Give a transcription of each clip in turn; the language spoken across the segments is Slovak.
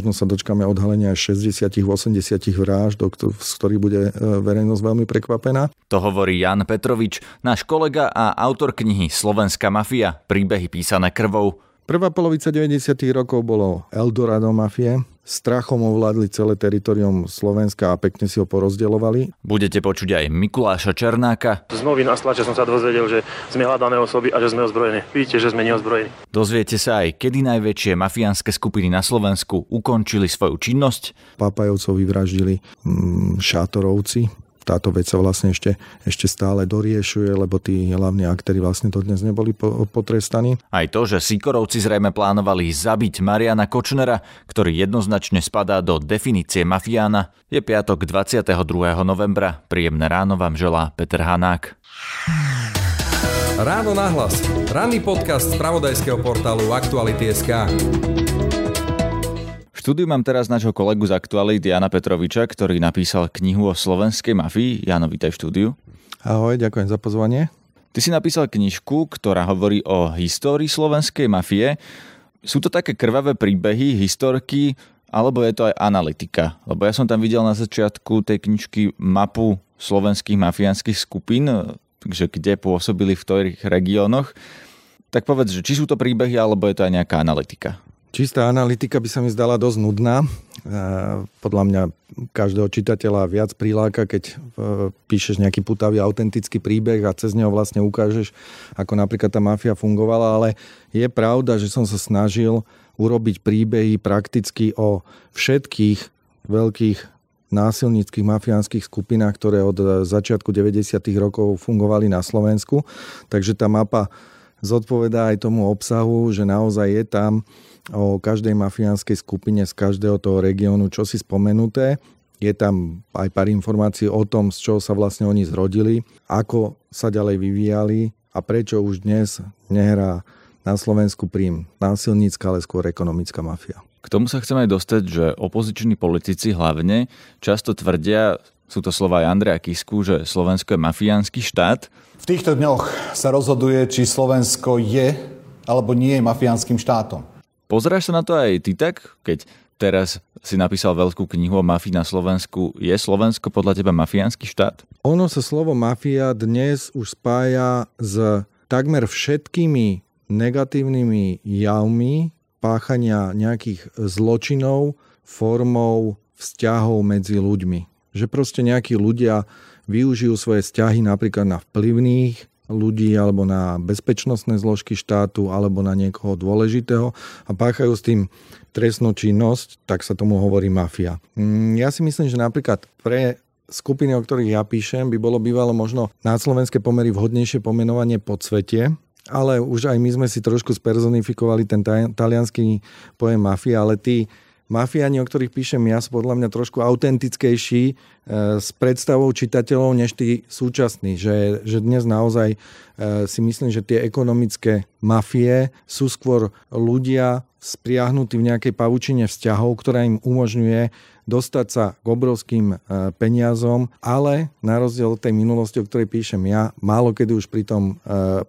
možno sa dočkáme odhalenia 60-80 vražd, z ktorých bude e, verejnosť veľmi prekvapená. To hovorí Jan Petrovič, náš kolega a autor knihy Slovenská mafia, príbehy písané krvou. Prvá polovica 90. rokov bolo Eldorado mafie. Strachom ovládli celé teritorium Slovenska a pekne si ho porozdeľovali. Budete počuť aj Mikuláša Černáka. Z novín a stlače som sa dozvedel, že sme hľadané osoby a že sme ozbrojení. Vidíte, že sme neozbrojení. Dozviete sa aj, kedy najväčšie mafiánske skupiny na Slovensku ukončili svoju činnosť. Papajovcov vyvraždili mm, šátorovci, táto vec sa vlastne ešte, ešte stále doriešuje, lebo tí hlavní aktéry vlastne to dnes neboli potrestaní. Aj to, že Sikorovci zrejme plánovali zabiť Mariana Kočnera, ktorý jednoznačne spadá do definície mafiána, je piatok 22. novembra. Príjemné ráno vám želá Peter Hanák. Ráno nahlas. Ranný podcast z pravodajského portálu Aktuality.sk štúdiu mám teraz nášho kolegu z Aktualit Jana Petroviča, ktorý napísal knihu o slovenskej mafii. Jano, vítaj v štúdiu. Ahoj, ďakujem za pozvanie. Ty si napísal knižku, ktorá hovorí o histórii slovenskej mafie. Sú to také krvavé príbehy, historky, alebo je to aj analytika? Lebo ja som tam videl na začiatku tej knižky mapu slovenských mafiánskych skupín, že kde pôsobili v ktorých regiónoch. Tak povedz, že či sú to príbehy, alebo je to aj nejaká analytika? Čistá analytika by sa mi zdala dosť nudná. Podľa mňa každého čitateľa viac priláka, keď e, píšeš nejaký putavý autentický príbeh a cez neho vlastne ukážeš, ako napríklad tá mafia fungovala, ale je pravda, že som sa snažil urobiť príbehy prakticky o všetkých veľkých násilníckých mafiánskych skupinách, ktoré od začiatku 90. rokov fungovali na Slovensku. Takže tá mapa zodpovedá aj tomu obsahu, že naozaj je tam o každej mafiánskej skupine z každého toho regiónu čo si spomenuté. Je tam aj pár informácií o tom, z čoho sa vlastne oni zrodili, ako sa ďalej vyvíjali a prečo už dnes nehrá na Slovensku prím násilnícka, ale skôr ekonomická mafia. K tomu sa chcem aj dostať, že opoziční politici hlavne často tvrdia, sú to slova aj Andreja Kisku, že Slovensko je mafiánsky štát. V týchto dňoch sa rozhoduje, či Slovensko je alebo nie je mafiánskym štátom. Pozeráš sa na to aj ty tak, keď teraz si napísal veľkú knihu o mafii na Slovensku. Je Slovensko podľa teba mafiánsky štát? Ono sa slovo mafia dnes už spája s takmer všetkými negatívnymi javmi páchania nejakých zločinov formou vzťahov medzi ľuďmi. Že proste nejakí ľudia využijú svoje vzťahy napríklad na vplyvných ľudí alebo na bezpečnostné zložky štátu alebo na niekoho dôležitého a páchajú s tým trestnú činnosť, tak sa tomu hovorí mafia. Mm, ja si myslím, že napríklad pre skupiny, o ktorých ja píšem, by bolo bývalo možno na slovenské pomery vhodnejšie pomenovanie podsvetie, ale už aj my sme si trošku spersonifikovali ten talianský pojem mafia, ale tí mafiáni, o ktorých píšem ja, sú podľa mňa trošku autentickejší e, s predstavou čitateľov než tí súčasní. Že, že dnes naozaj e, si myslím, že tie ekonomické mafie sú skôr ľudia spriahnutí v nejakej pavučine vzťahov, ktorá im umožňuje dostať sa k obrovským e, peniazom, ale na rozdiel od tej minulosti, o ktorej píšem ja, málo kedy už pritom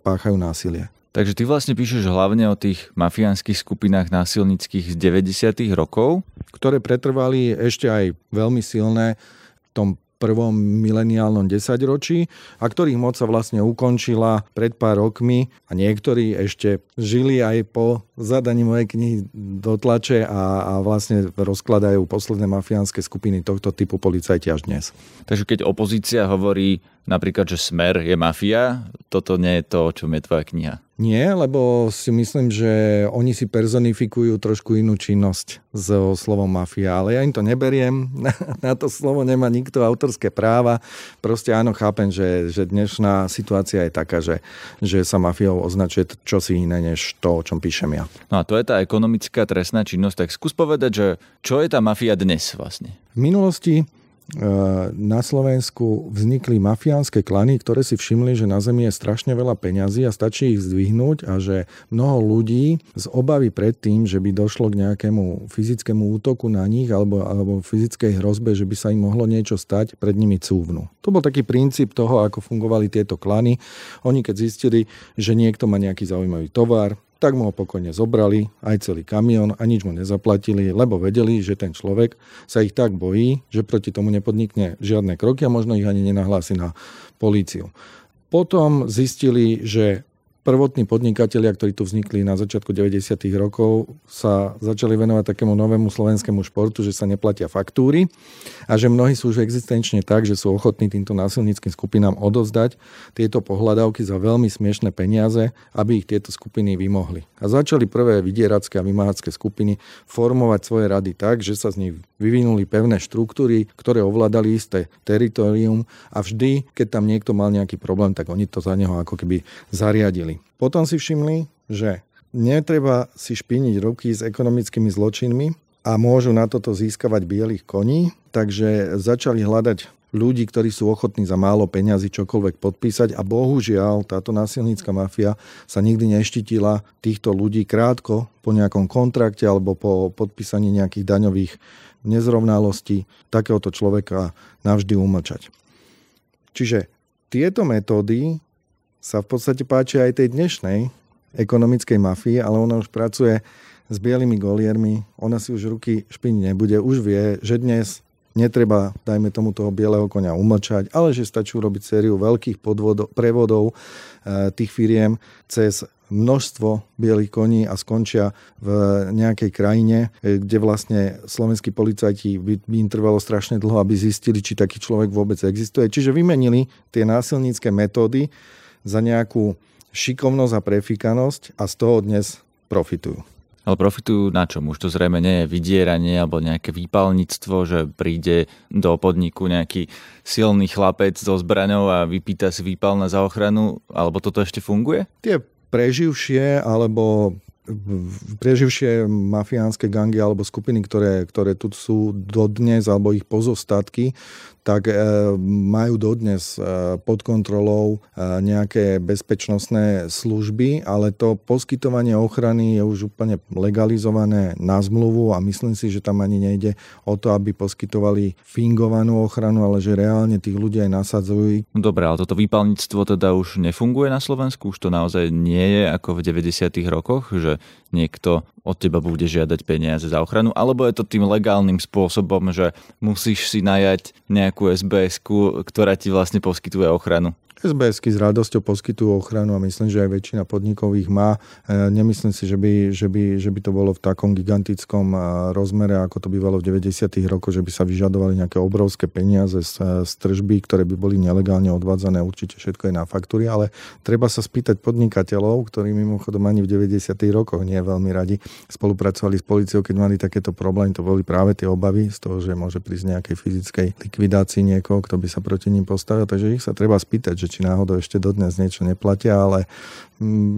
páchajú násilie. Takže ty vlastne píšeš hlavne o tých mafiánskych skupinách násilnických z 90. rokov. Ktoré pretrvali ešte aj veľmi silné v tom prvom mileniálnom desaťročí a ktorých moc sa vlastne ukončila pred pár rokmi a niektorí ešte žili aj po zadaní mojej knihy do tlače a, a vlastne rozkladajú posledné mafiánske skupiny tohto typu policajti až dnes. Takže keď opozícia hovorí napríklad, že Smer je mafia, toto nie je to, o čom je tvoja kniha. Nie, lebo si myslím, že oni si personifikujú trošku inú činnosť so slovom mafia, ale ja im to neberiem. Na to slovo nemá nikto autorské práva. Proste áno, chápem, že, že dnešná situácia je taká, že, že sa mafiou označuje čosi iné, než to, o čom píšem ja. No a to je tá ekonomická trestná činnosť. Tak skús povedať, že čo je tá mafia dnes vlastne? V minulosti na Slovensku vznikli mafiánske klany, ktoré si všimli, že na Zemi je strašne veľa peňazí a stačí ich zdvihnúť a že mnoho ľudí z obavy pred tým, že by došlo k nejakému fyzickému útoku na nich alebo, alebo fyzickej hrozbe, že by sa im mohlo niečo stať, pred nimi cúvnu. To bol taký princíp toho, ako fungovali tieto klany. Oni keď zistili, že niekto má nejaký zaujímavý tovar, tak mu ho pokojne zobrali, aj celý kamión a nič mu nezaplatili, lebo vedeli, že ten človek sa ich tak bojí, že proti tomu nepodnikne žiadne kroky a možno ich ani nenahlási na políciu. Potom zistili, že prvotní podnikatelia, ktorí tu vznikli na začiatku 90. rokov, sa začali venovať takému novému slovenskému športu, že sa neplatia faktúry a že mnohí sú už existenčne tak, že sú ochotní týmto násilníckým skupinám odozdať tieto pohľadávky za veľmi smiešné peniaze, aby ich tieto skupiny vymohli. A začali prvé vydieracké a vymáhacké skupiny formovať svoje rady tak, že sa z nich vyvinuli pevné štruktúry, ktoré ovládali isté teritorium a vždy, keď tam niekto mal nejaký problém, tak oni to za neho ako keby zariadili. Potom si všimli, že netreba si špiniť ruky s ekonomickými zločinmi a môžu na toto získavať bielých koní, takže začali hľadať ľudí, ktorí sú ochotní za málo peňazí čokoľvek podpísať a bohužiaľ táto násilnícka mafia sa nikdy neštítila týchto ľudí krátko po nejakom kontrakte alebo po podpísaní nejakých daňových nezrovnalostí takéhoto človeka navždy umlčať. Čiže tieto metódy sa v podstate páči aj tej dnešnej ekonomickej mafii, ale ona už pracuje s bielými goliermi, ona si už ruky špiniť nebude, už vie, že dnes netreba, dajme tomu toho bieleho konia umlčať, ale že stačí urobiť sériu veľkých podvodov, prevodov e, tých firiem cez množstvo bielých koní a skončia v nejakej krajine, e, kde vlastne slovenskí policajti by, by im trvalo strašne dlho, aby zistili, či taký človek vôbec existuje. Čiže vymenili tie násilnícke metódy za nejakú šikovnosť a prefikanosť a z toho dnes profitujú. Ale profitujú na čom? Už to zrejme nie je vydieranie alebo nejaké výpalníctvo, že príde do podniku nejaký silný chlapec so zbraňou a vypýta si výpalné za ochranu, alebo toto ešte funguje? Tie preživšie alebo preživšie mafiánske gangy alebo skupiny, ktoré, ktoré tu sú dodnes, alebo ich pozostatky, tak e, majú dodnes e, pod kontrolou e, nejaké bezpečnostné služby, ale to poskytovanie ochrany je už úplne legalizované na zmluvu a myslím si, že tam ani nejde o to, aby poskytovali fingovanú ochranu, ale že reálne tých ľudí aj nasadzujú. Dobre, ale toto výpalníctvo teda už nefunguje na Slovensku? Už to naozaj nie je ako v 90. rokoch, že niekto od teba bude žiadať peniaze za ochranu, alebo je to tým legálnym spôsobom, že musíš si najať nejakú sbs ktorá ti vlastne poskytuje ochranu? SBSky s radosťou poskytujú ochranu a myslím, že aj väčšina podnikov ich má. E, nemyslím si, že by, že by, že by to bolo v takom gigantickom e, rozmere, ako to bývalo v 90. rokoch, že by sa vyžadovali nejaké obrovské peniaze z, z tržby, ktoré by boli nelegálne odvádzané. Určite všetko je na faktúry, ale treba sa spýtať podnikateľov, ktorí mimochodom ani v 90. rokoch nie veľmi radi spolupracovali s policiou, keď mali takéto problémy. To boli práve tie obavy z toho, že môže prísť nejakej fyzickej likvidácii niekoho, kto by sa proti ním postavil. Takže ich sa treba spýtať, že či náhodou ešte dodnes niečo neplatia, ale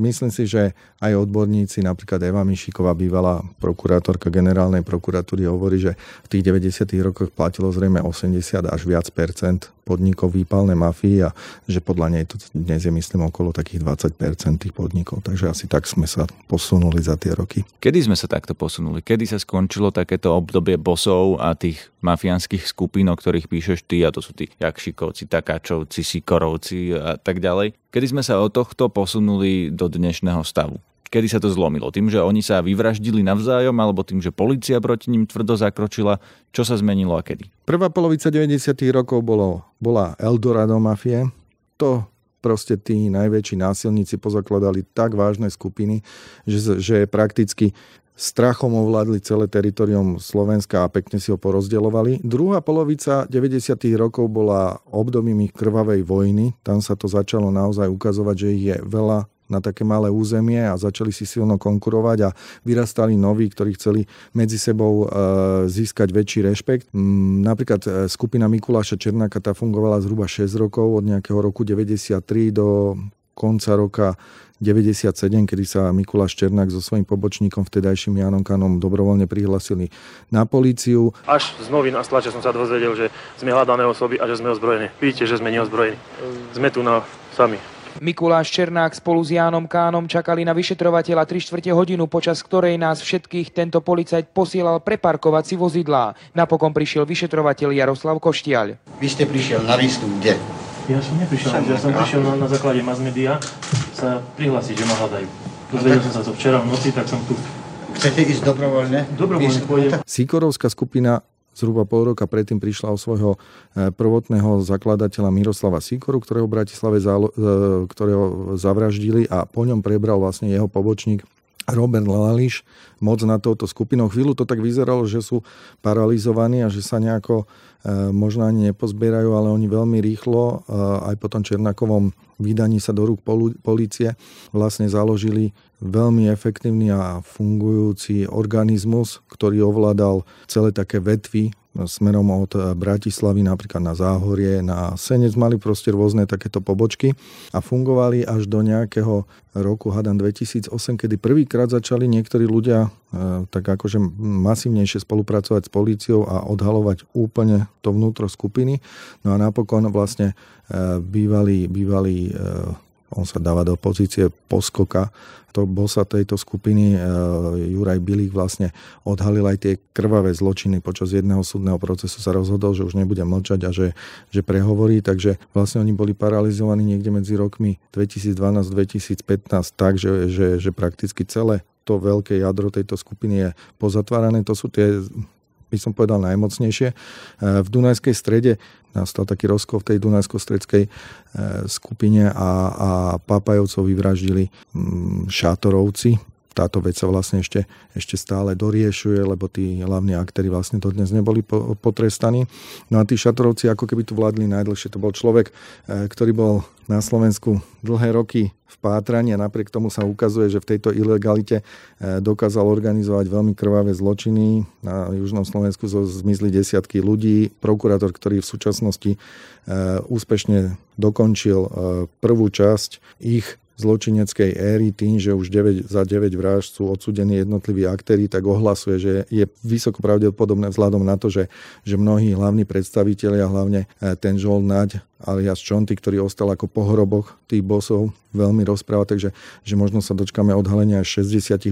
myslím si, že aj odborníci, napríklad Eva Mišiková, bývalá prokurátorka generálnej prokuratúry, hovorí, že v tých 90. rokoch platilo zrejme 80 až viac percent podnikov výpalnej mafii a že podľa nej to dnes je myslím okolo takých 20% tých podnikov. Takže asi tak sme sa posunuli za tie roky. Kedy sme sa takto posunuli? Kedy sa skončilo takéto obdobie bosov a tých mafiánskych skupín, o ktorých píšeš ty, a to sú tí Jakšikovci, Takáčovci, Sikorovci a tak ďalej. Kedy sme sa od tohto posunuli do dnešného stavu? Kedy sa to zlomilo? Tým, že oni sa vyvraždili navzájom, alebo tým, že policia proti ním tvrdo zakročila? Čo sa zmenilo a kedy? Prvá polovica 90. rokov bolo, bola Eldorado mafie. To proste tí najväčší násilníci pozakladali tak vážne skupiny, že, že prakticky strachom ovládli celé teritorium Slovenska a pekne si ho porozdeľovali. Druhá polovica 90. rokov bola obdobím ich krvavej vojny. Tam sa to začalo naozaj ukazovať, že ich je veľa na také malé územie a začali si silno konkurovať a vyrastali noví, ktorí chceli medzi sebou e, získať väčší rešpekt. Napríklad e, skupina Mikuláša Černáka tá fungovala zhruba 6 rokov, od nejakého roku 93 do konca roka 97, kedy sa Mikuláš Černák so svojím pobočníkom vtedajším Janom Kanom dobrovoľne prihlasili na políciu. Až z novín a stlače som sa dozvedel, že sme hľadané osoby a že sme ozbrojení. Vidíte, že sme neozbrojení. Sme tu na sami. Mikuláš Černák spolu s Jánom Kánom čakali na vyšetrovateľa 3 čtvrte hodinu, počas ktorej nás všetkých tento policajt posielal preparkovať si vozidlá. Napokon prišiel vyšetrovateľ Jaroslav Koštiaľ. Vy ste prišiel na listu kde? Ja som neprišiel, ja som prišiel na, na základe mass media sa prihlásiť, že ma hľadajú. Dozvedel som sa to včera v noci, tak som tu. Chcete ísť dobrovoľne? Dobrovoľne pôjdem. Sikorovská skupina zhruba pol roka predtým prišla o svojho e, prvotného zakladateľa Miroslava Sikoru, ktorého v Bratislave zálo, e, ktorého zavraždili a po ňom prebral vlastne jeho pobočník Robert Lališ moc na touto skupinou. Chvíľu to tak vyzeralo, že sú paralizovaní a že sa nejako e, možno ani nepozbierajú, ale oni veľmi rýchlo aj po tom Černakovom vydaní sa do rúk polície vlastne založili veľmi efektívny a fungujúci organizmus, ktorý ovládal celé také vetvy smerom od Bratislavy napríklad na Záhorie, na Senec, mali proste rôzne takéto pobočky a fungovali až do nejakého roku, hadam 2008, kedy prvýkrát začali niektorí ľudia e, tak akože masívnejšie spolupracovať s políciou a odhalovať úplne to vnútro skupiny. No a napokon vlastne e, bývalý, bývalý e, on sa dáva do pozície poskoka to bosa tejto skupiny, e, Juraj Bilík, vlastne odhalil aj tie krvavé zločiny. Počas jedného súdneho procesu sa rozhodol, že už nebude mlčať a že, že prehovorí, takže vlastne oni boli paralizovaní niekde medzi rokmi 2012-2015 tak, že, že, že prakticky celé to veľké jadro tejto skupiny je pozatvárané. To sú tie by som povedal, najmocnejšie. E, v Dunajskej strede nastal taký rozkol v tej Dunajsko-stredskej e, skupine a, a Papajovcov vyvraždili mm, Šátorovci, táto vec sa vlastne ešte, ešte stále doriešuje, lebo tí hlavní aktéry vlastne to dnes neboli potrestaní. No a tí šatorovci ako keby tu vládli najdlhšie. To bol človek, e, ktorý bol na Slovensku dlhé roky v pátraní a napriek tomu sa ukazuje, že v tejto ilegalite e, dokázal organizovať veľmi krvavé zločiny. Na južnom Slovensku zmizli desiatky ľudí. Prokurátor, ktorý v súčasnosti e, úspešne dokončil prvú časť ich zločineckej éry tým, že už 9, za 9 vražd sú odsudení jednotliví aktéry, tak ohlasuje, že je vysoko pravdepodobné vzhľadom na to, že, že mnohí hlavní predstavitelia, hlavne eh, ten Žol Naď alias Čonty, ktorý ostal ako pohroboch tých bosov, veľmi rozpráva, takže že možno sa dočkáme odhalenia 60-80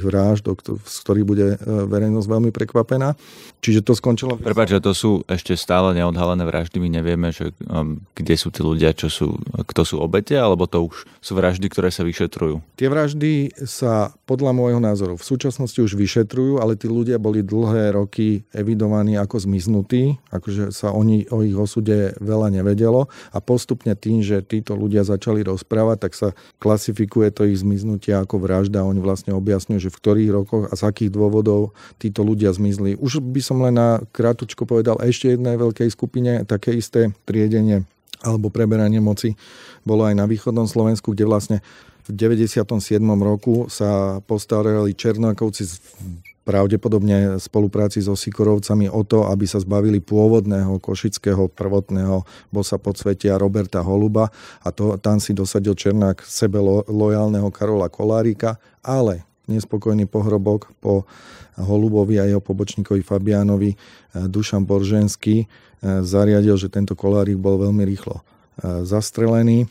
vražd, z ktorých bude e, verejnosť veľmi prekvapená. Čiže to skončilo... Prepač, že to sú ešte stále neodhalené vraždy, my nevieme, že, um, kde sú tí ľudia, čo sú, kto sú obete, alebo to už sú vraždy, ktoré sa vyšetrujú? Tie vraždy sa podľa môjho názoru v súčasnosti už vyšetrujú, ale tí ľudia boli dlhé roky evidovaní ako zmiznutí, akože sa oni o ich osude veľa nevedeli vedelo a postupne tým, že títo ľudia začali rozprávať, tak sa klasifikuje to ich zmiznutie ako vražda. Oni vlastne objasňujú, že v ktorých rokoch a z akých dôvodov títo ľudia zmizli. Už by som len na krátučko povedal ešte jednej veľkej skupine také isté triedenie alebo preberanie moci bolo aj na východnom Slovensku, kde vlastne v 97. roku sa postarali Černákovci pravdepodobne v spolupráci so Sikorovcami o to, aby sa zbavili pôvodného košického prvotného bosa podsvetia Roberta Holuba. A to, tam si dosadil Černák sebe lo, lojálneho Karola Kolárika, ale nespokojný pohrobok po Holubovi a jeho pobočníkovi Fabianovi eh, Dušan Borženský eh, zariadil, že tento Kolárik bol veľmi rýchlo eh, zastrelený.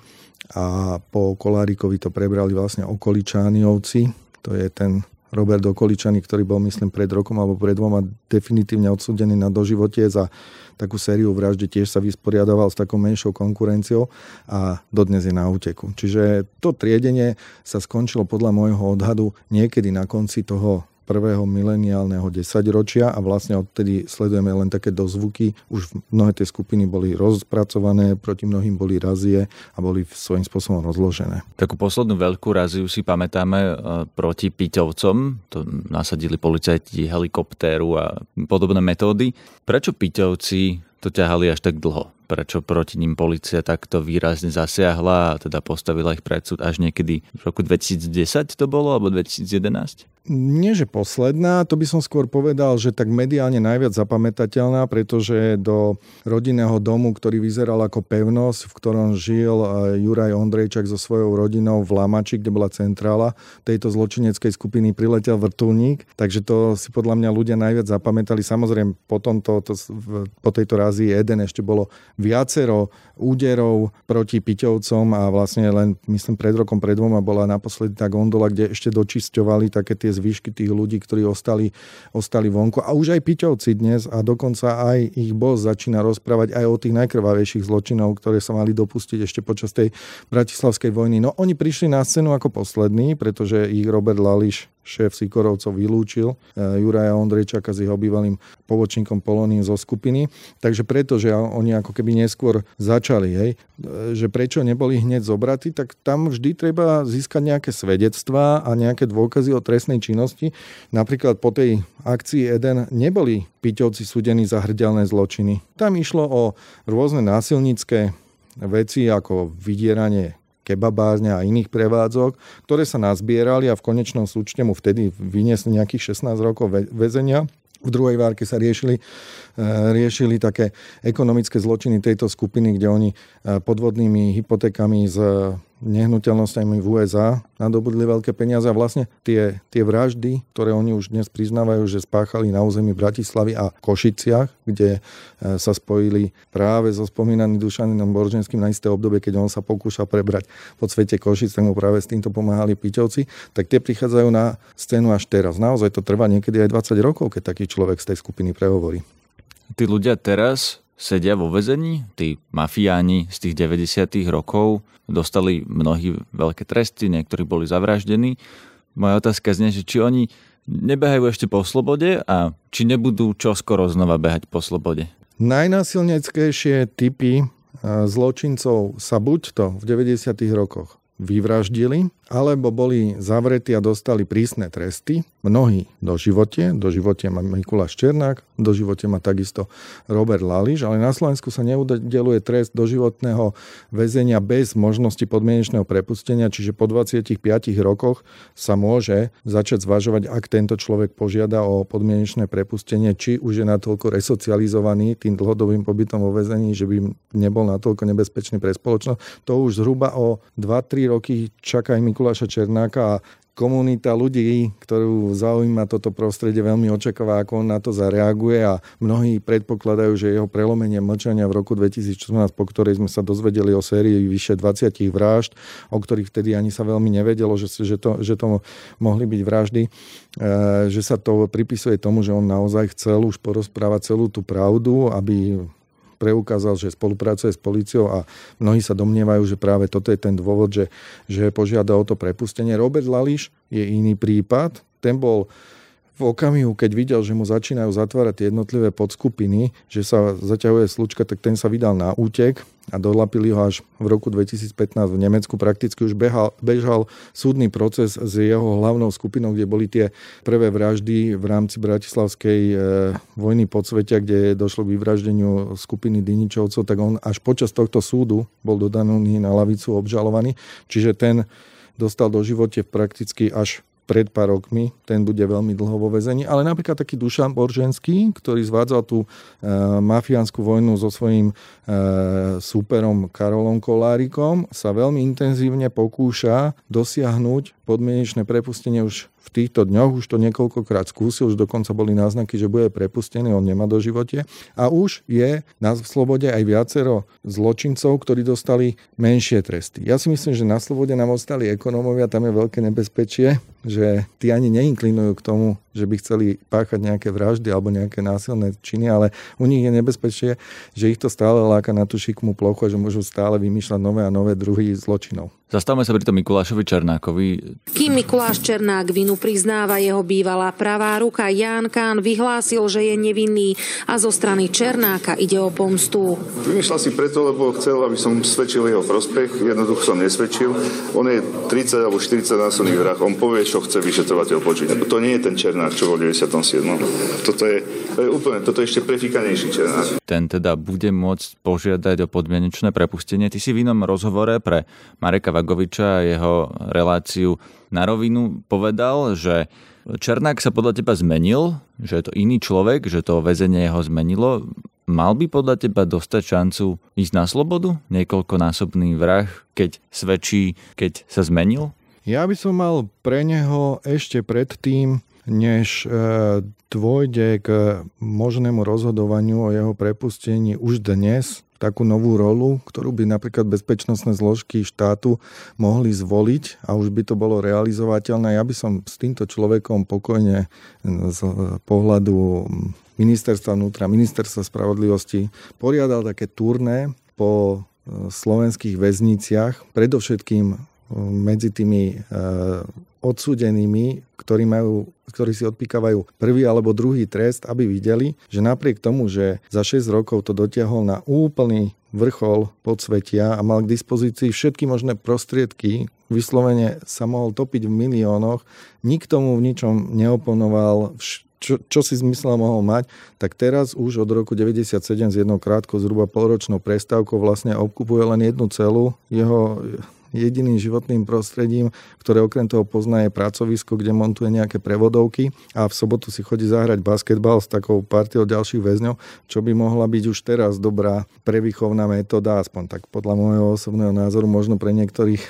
A po Kolárikovi to prebrali vlastne okoličániovci, to je ten Robert Okoličany, ktorý bol, myslím, pred rokom alebo pred dvoma definitívne odsudený na doživotie za takú sériu vraždy, tiež sa vysporiadaval s takou menšou konkurenciou a dodnes je na úteku. Čiže to triedenie sa skončilo podľa môjho odhadu niekedy na konci toho prvého mileniálneho desaťročia a vlastne odtedy sledujeme len také dozvuky. Už mnohé tie skupiny boli rozpracované, proti mnohým boli razie a boli svojím spôsobom rozložené. Takú poslednú veľkú raziu si pamätáme e, proti Piťovcom. To nasadili policajti helikoptéru a podobné metódy. Prečo Piťovci to ťahali až tak dlho? Prečo proti ním policia takto výrazne zasiahla a teda postavila ich pred súd až niekedy v roku 2010 to bolo, alebo 2011? nie že posledná, to by som skôr povedal, že tak mediálne najviac zapamätateľná, pretože do rodinného domu, ktorý vyzeral ako pevnosť, v ktorom žil eh, Juraj Ondrejčak so svojou rodinou v Lamači, kde bola centrála tejto zločineckej skupiny, priletel vrtulník, takže to si podľa mňa ľudia najviac zapamätali. Samozrejme, po, tomto, to, po tejto kvázi jeden, ešte bolo viacero úderov proti Piťovcom a vlastne len, myslím, pred rokom, pred dvoma bola naposledy tá gondola, kde ešte dočisťovali také tie zvyšky tých ľudí, ktorí ostali, ostali vonku. A už aj Piťovci dnes a dokonca aj ich boss začína rozprávať aj o tých najkrvavejších zločinov, ktoré sa mali dopustiť ešte počas tej bratislavskej vojny. No oni prišli na scénu ako poslední, pretože ich Robert Lališ šéf Sikorovcov vylúčil e, Juraja Ondrejčaka s jeho bývalým povočníkom Poloným zo skupiny. Takže preto, že oni ako keby neskôr začali, hej, e, že prečo neboli hneď zobratí, tak tam vždy treba získať nejaké svedectvá a nejaké dôkazy o trestnej činnosti. Napríklad po tej akcii Eden neboli Piťovci súdení za hrdelné zločiny. Tam išlo o rôzne násilnícke veci ako vydieranie kebabárne a iných prevádzok, ktoré sa nazbierali a v konečnom súčte mu vtedy vyniesli nejakých 16 rokov väzenia. V druhej várke sa riešili, e, riešili také ekonomické zločiny tejto skupiny, kde oni e, podvodnými hypotékami z nehnuteľnosťami v USA nadobudli veľké peniaze a vlastne tie, tie vraždy, ktoré oni už dnes priznávajú, že spáchali na území Bratislavy a Košiciach, kde e, sa spojili práve so spomínaným Dušaninom Borženským na isté obdobie, keď on sa pokúšal prebrať po svete Košic, tak mu práve s týmto pomáhali Piťovci, tak tie prichádzajú na scénu až teraz. Naozaj to trvá niekedy aj 20 rokov, keď taký človek z tej skupiny prehovorí. Tí ľudia teraz sedia vo vezení, tí mafiáni z tých 90. rokov dostali mnohí veľké tresty, niektorí boli zavraždení. Moja otázka znie, že či oni nebehajú ešte po slobode a či nebudú čoskoro znova behať po slobode. Najnásilneckejšie typy zločincov sa buď to v 90. rokoch vyvraždili alebo boli zavretí a dostali prísne tresty. Mnohí do živote, do živote má Mikuláš Černák, do živote má takisto Robert Lališ, ale na Slovensku sa neudeluje trest do životného väzenia bez možnosti podmienečného prepustenia, čiže po 25 rokoch sa môže začať zvažovať, ak tento človek požiada o podmienečné prepustenie, či už je natoľko resocializovaný tým dlhodobým pobytom vo väzení, že by nebol natoľko nebezpečný pre spoločnosť. To už zhruba o 2-3 roky čaká aj Mikuláša Černáka a komunita ľudí, ktorú zaujíma toto prostredie, veľmi očakáva, ako on na to zareaguje a mnohí predpokladajú, že jeho prelomenie mlčania v roku 2014, po ktorej sme sa dozvedeli o sérii vyše 20 vražd, o ktorých vtedy ani sa veľmi nevedelo, že, že, to, že to mohli byť vraždy, e, že sa to pripisuje tomu, že on naozaj chcel už porozprávať celú tú pravdu, aby preukázal, že spolupracuje s policiou a mnohí sa domnievajú, že práve toto je ten dôvod, že, že požiada o to prepustenie. Robert Lališ je iný prípad. Ten bol v okamihu, keď videl, že mu začínajú zatvárať tie jednotlivé podskupiny, že sa zaťahuje slučka, tak ten sa vydal na útek a dolapili ho až v roku 2015 v Nemecku. Prakticky už behal, bežal súdny proces s jeho hlavnou skupinou, kde boli tie prvé vraždy v rámci Bratislavskej e, vojny podsvetia, kde došlo k vyvraždeniu skupiny Diničovcov, tak on až počas tohto súdu bol dodaný na lavicu obžalovaný. Čiže ten dostal do živote prakticky až pred pár rokmi, ten bude veľmi dlho vo vezení, ale napríklad taký Dušan Borženský, ktorý zvádzal tú e, mafiánsku vojnu so svojím e, súperom Karolom Kolárikom, sa veľmi intenzívne pokúša dosiahnuť podmienečné prepustenie už v týchto dňoch, už to niekoľkokrát skúsil, už dokonca boli náznaky, že bude prepustený, on nemá do živote. A už je na slobode aj viacero zločincov, ktorí dostali menšie tresty. Ja si myslím, že na slobode nám ostali ekonómovia, tam je veľké nebezpečie, že tí ani neinklinujú k tomu, že by chceli páchať nejaké vraždy alebo nejaké násilné činy, ale u nich je nebezpečie, že ich to stále láka na tú šikmú plochu a že môžu stále vymýšľať nové a nové druhy zločinov. Zastavme sa pri tom Mikulášovi Černákovi. Kým Mikuláš Černák vinu priznáva jeho bývalá pravá ruka, Ján Kán vyhlásil, že je nevinný a zo strany Černáka ide o pomstu. Vymýšľal si preto, lebo chcel, aby som svedčil jeho prospech. Jednoducho som nesvedčil. On je 30 alebo 40 násilných vrah. On povie, čo chce vyšetrovateľ počuť. To nie je ten Černák, čo bol v 97. Toto je, to je úplne, toto je ešte prefikanejší Černák. Ten teda bude môcť požiadať o podmienečné prepustenie. Ty si v inom rozhovore pre Mareka Vagoviča a jeho reláciu na rovinu povedal, že Černák sa podľa teba zmenil, že je to iný človek, že to väzenie jeho zmenilo. Mal by podľa teba dostať šancu ísť na slobodu? Niekoľkonásobný vrah, keď svedčí, keď sa zmenil? Ja by som mal pre neho ešte predtým než e, dôjde k možnému rozhodovaniu o jeho prepustení už dnes, takú novú rolu, ktorú by napríklad bezpečnostné zložky štátu mohli zvoliť a už by to bolo realizovateľné. Ja by som s týmto človekom pokojne z pohľadu ministerstva vnútra, ministerstva spravodlivosti poriadal také turné po e, slovenských väzniciach, predovšetkým e, medzi tými odsúdenými, ktorí, majú, ktorí si odpíkavajú prvý alebo druhý trest, aby videli, že napriek tomu, že za 6 rokov to dotiahol na úplný vrchol podsvetia a mal k dispozícii všetky možné prostriedky, vyslovene sa mohol topiť v miliónoch, nikto mu v ničom neoponoval, čo, čo si zmysel mohol mať, tak teraz už od roku 97 s jednou krátkou zhruba polročnou prestávkou vlastne obkupuje len jednu celú. Jeho jediným životným prostredím, ktoré okrem toho pozná je pracovisko, kde montuje nejaké prevodovky a v sobotu si chodí zahrať basketbal s takou partiou ďalších väzňov, čo by mohla byť už teraz dobrá prevýchovná metóda, aspoň tak podľa môjho osobného názoru, možno pre niektorých e,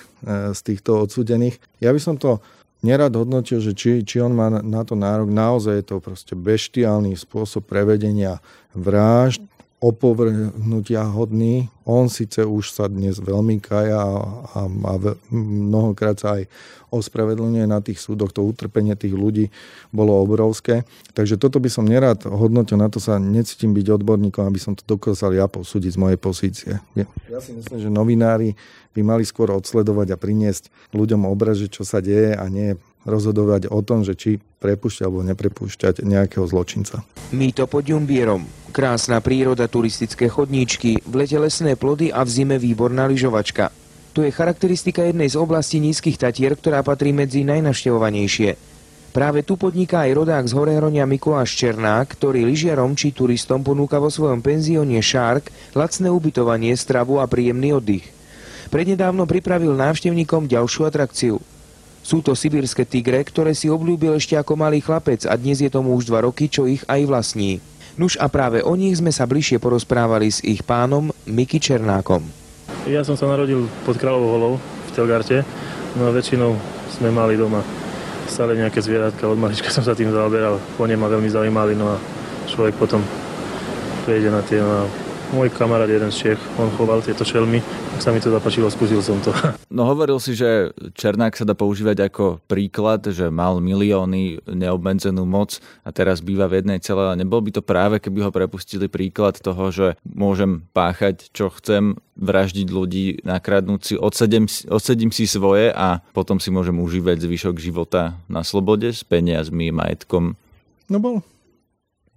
z týchto odsudených. Ja by som to nerad hodnotil, že či, či on má na to nárok. Naozaj je to proste beštiálny spôsob prevedenia vražd opovrhnutia hodný. On síce už sa dnes veľmi kaja a, a, mnohokrát sa aj ospravedlňuje na tých súdoch. To utrpenie tých ľudí bolo obrovské. Takže toto by som nerad hodnotil, na to sa necítim byť odborníkom, aby som to dokázal ja posúdiť z mojej pozície. Ja si myslím, že novinári by mali skôr odsledovať a priniesť ľuďom obraz, čo sa deje a nie rozhodovať o tom, že či prepúšťať alebo neprepúšťať nejakého zločinca. Mýto pod Jumbierom. Krásna príroda, turistické chodníčky, v lete lesné plody a v zime výborná lyžovačka. Tu je charakteristika jednej z oblastí nízkych Tatier, ktorá patrí medzi najnaštevovanejšie. Práve tu podniká aj rodák z Horehronia Mikuláš Černák, ktorý lyžiarom či turistom ponúka vo svojom penzióne Shark lacné ubytovanie, stravu a príjemný oddych. Prednedávno pripravil návštevníkom ďalšiu atrakciu – sú to sibírske tigre, ktoré si obľúbil ešte ako malý chlapec a dnes je tomu už dva roky, čo ich aj vlastní. Nuž a práve o nich sme sa bližšie porozprávali s ich pánom Miky Černákom. Ja som sa narodil pod Kráľovou holou v Telgarte, no a väčšinou sme mali doma stále nejaké zvieratka, od malička som sa tým zaoberal, po ma veľmi zaujímali, no a človek potom prejde na tie, no a môj kamarát jeden z Čech, on choval tieto šelmy, sa mi to zapačilo, skúsil som to. No hovoril si, že Černák sa dá používať ako príklad, že mal milióny, neobmedzenú moc a teraz býva v jednej celé. Nebol by to práve, keby ho prepustili príklad toho, že môžem páchať, čo chcem, vraždiť ľudí, nakradnúť si, odsedím, odsedím si svoje a potom si môžem užívať zvyšok života na slobode s peniazmi, majetkom. No bol.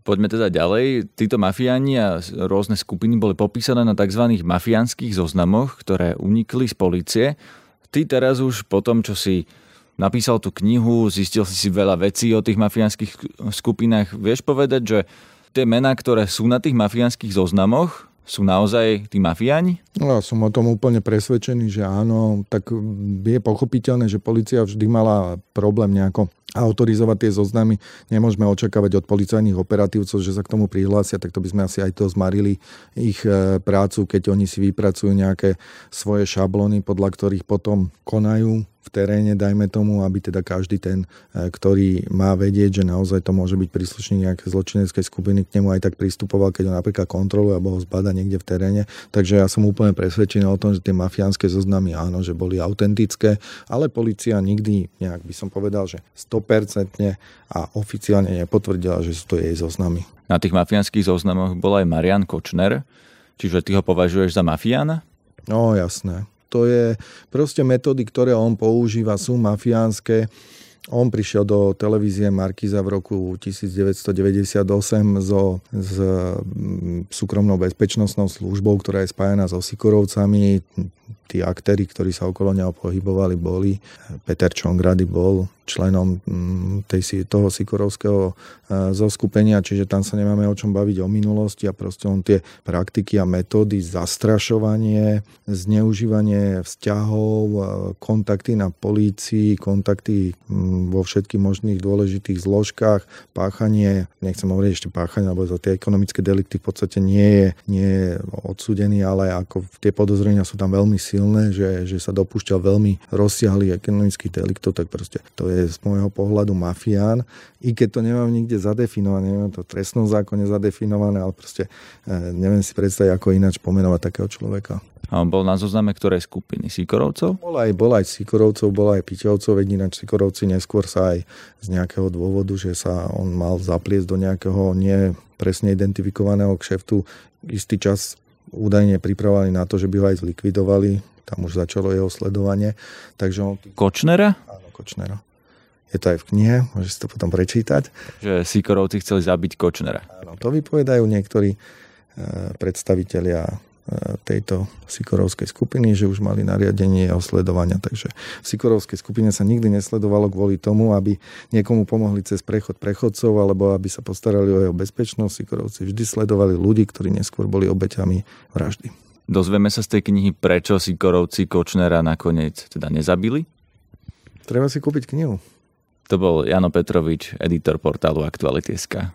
Poďme teda ďalej. Títo mafiáni a rôzne skupiny boli popísané na tzv. mafiánskych zoznamoch, ktoré unikli z policie. Ty teraz už po tom, čo si napísal tú knihu, zistil si si veľa vecí o tých mafiánskych skupinách. Vieš povedať, že tie mená, ktoré sú na tých mafiánskych zoznamoch, sú naozaj tí mafiáni? No, som o tom úplne presvedčený, že áno. Tak je pochopiteľné, že policia vždy mala problém nejako autorizovať tie zoznamy. Nemôžeme očakávať od policajných operatívcov, že sa k tomu prihlásia, tak to by sme asi aj to zmarili ich e, prácu, keď oni si vypracujú nejaké svoje šablóny, podľa ktorých potom konajú v teréne, dajme tomu, aby teda každý ten, e, ktorý má vedieť, že naozaj to môže byť príslušník nejakej zločineckej skupiny, k nemu aj tak pristupoval, keď ho napríklad kontroluje alebo ho zbada niekde v teréne. Takže ja som úplne presvedčený o tom, že tie mafiánske zoznamy áno, že boli autentické, ale policia nikdy, nejak by som povedal, že 100% a oficiálne nepotvrdila, že sú to jej zoznamy. Na tých mafiánskych zoznamoch bol aj Marian Kočner, čiže ty ho považuješ za mafiána? No jasné. To je proste metódy, ktoré on používa, sú mafiánske. On prišiel do televízie Markiza v roku 1998 so, s mm, súkromnou bezpečnostnou službou, ktorá je spájana so Sikorovcami. Tí aktéry, ktorí sa okolo neho pohybovali, boli. Peter Čongrady bol členom mm, tej, toho Sikorovského e, zoskupenia, čiže tam sa nemáme o čom baviť o minulosti a proste on tie praktiky a metódy, zastrašovanie, zneužívanie vzťahov, e, kontakty na polícii, kontakty mm, vo všetkých možných dôležitých zložkách, páchanie, nechcem hovoriť ešte páchanie, lebo za tie ekonomické delikty v podstate nie je, nie je odsúdený, ale ako tie podozrenia sú tam veľmi silné, že, že sa dopúšťal veľmi rozsiahlých ekonomických deliktov, tak proste to je z môjho pohľadu mafián. I keď to nemám nikde zadefinované, nemám to v trestnom zákone zadefinované, ale proste e, neviem si predstaviť, ako ináč pomenovať takého človeka. A on bol na zozname ktorej skupiny? Sikorovcov? Bol aj, bol aj Sikorovcov, bol aj Piťovcov, veď ináč Sikorovci neskôr sa aj z nejakého dôvodu, že sa on mal zapliesť do nejakého nie presne identifikovaného kšeftu istý čas údajne pripravovali na to, že by ho aj zlikvidovali. Tam už začalo jeho sledovanie. Takže on... Kočnera? Áno, Kočnera. Je to aj v knihe, môžeš si to potom prečítať. Že Sikorovci chceli zabiť Kočnera. Áno, to vypovedajú niektorí e, predstavitelia tejto Sikorovskej skupiny, že už mali nariadenie o sledovania. Takže v Sikorovskej skupine sa nikdy nesledovalo kvôli tomu, aby niekomu pomohli cez prechod prechodcov alebo aby sa postarali o jeho bezpečnosť. Sikorovci vždy sledovali ľudí, ktorí neskôr boli obeťami vraždy. Dozvieme sa z tej knihy, prečo Sikorovci Kočnera nakoniec teda nezabili? Treba si kúpiť knihu. To bol Jano Petrovič, editor portálu Aktuality.sk.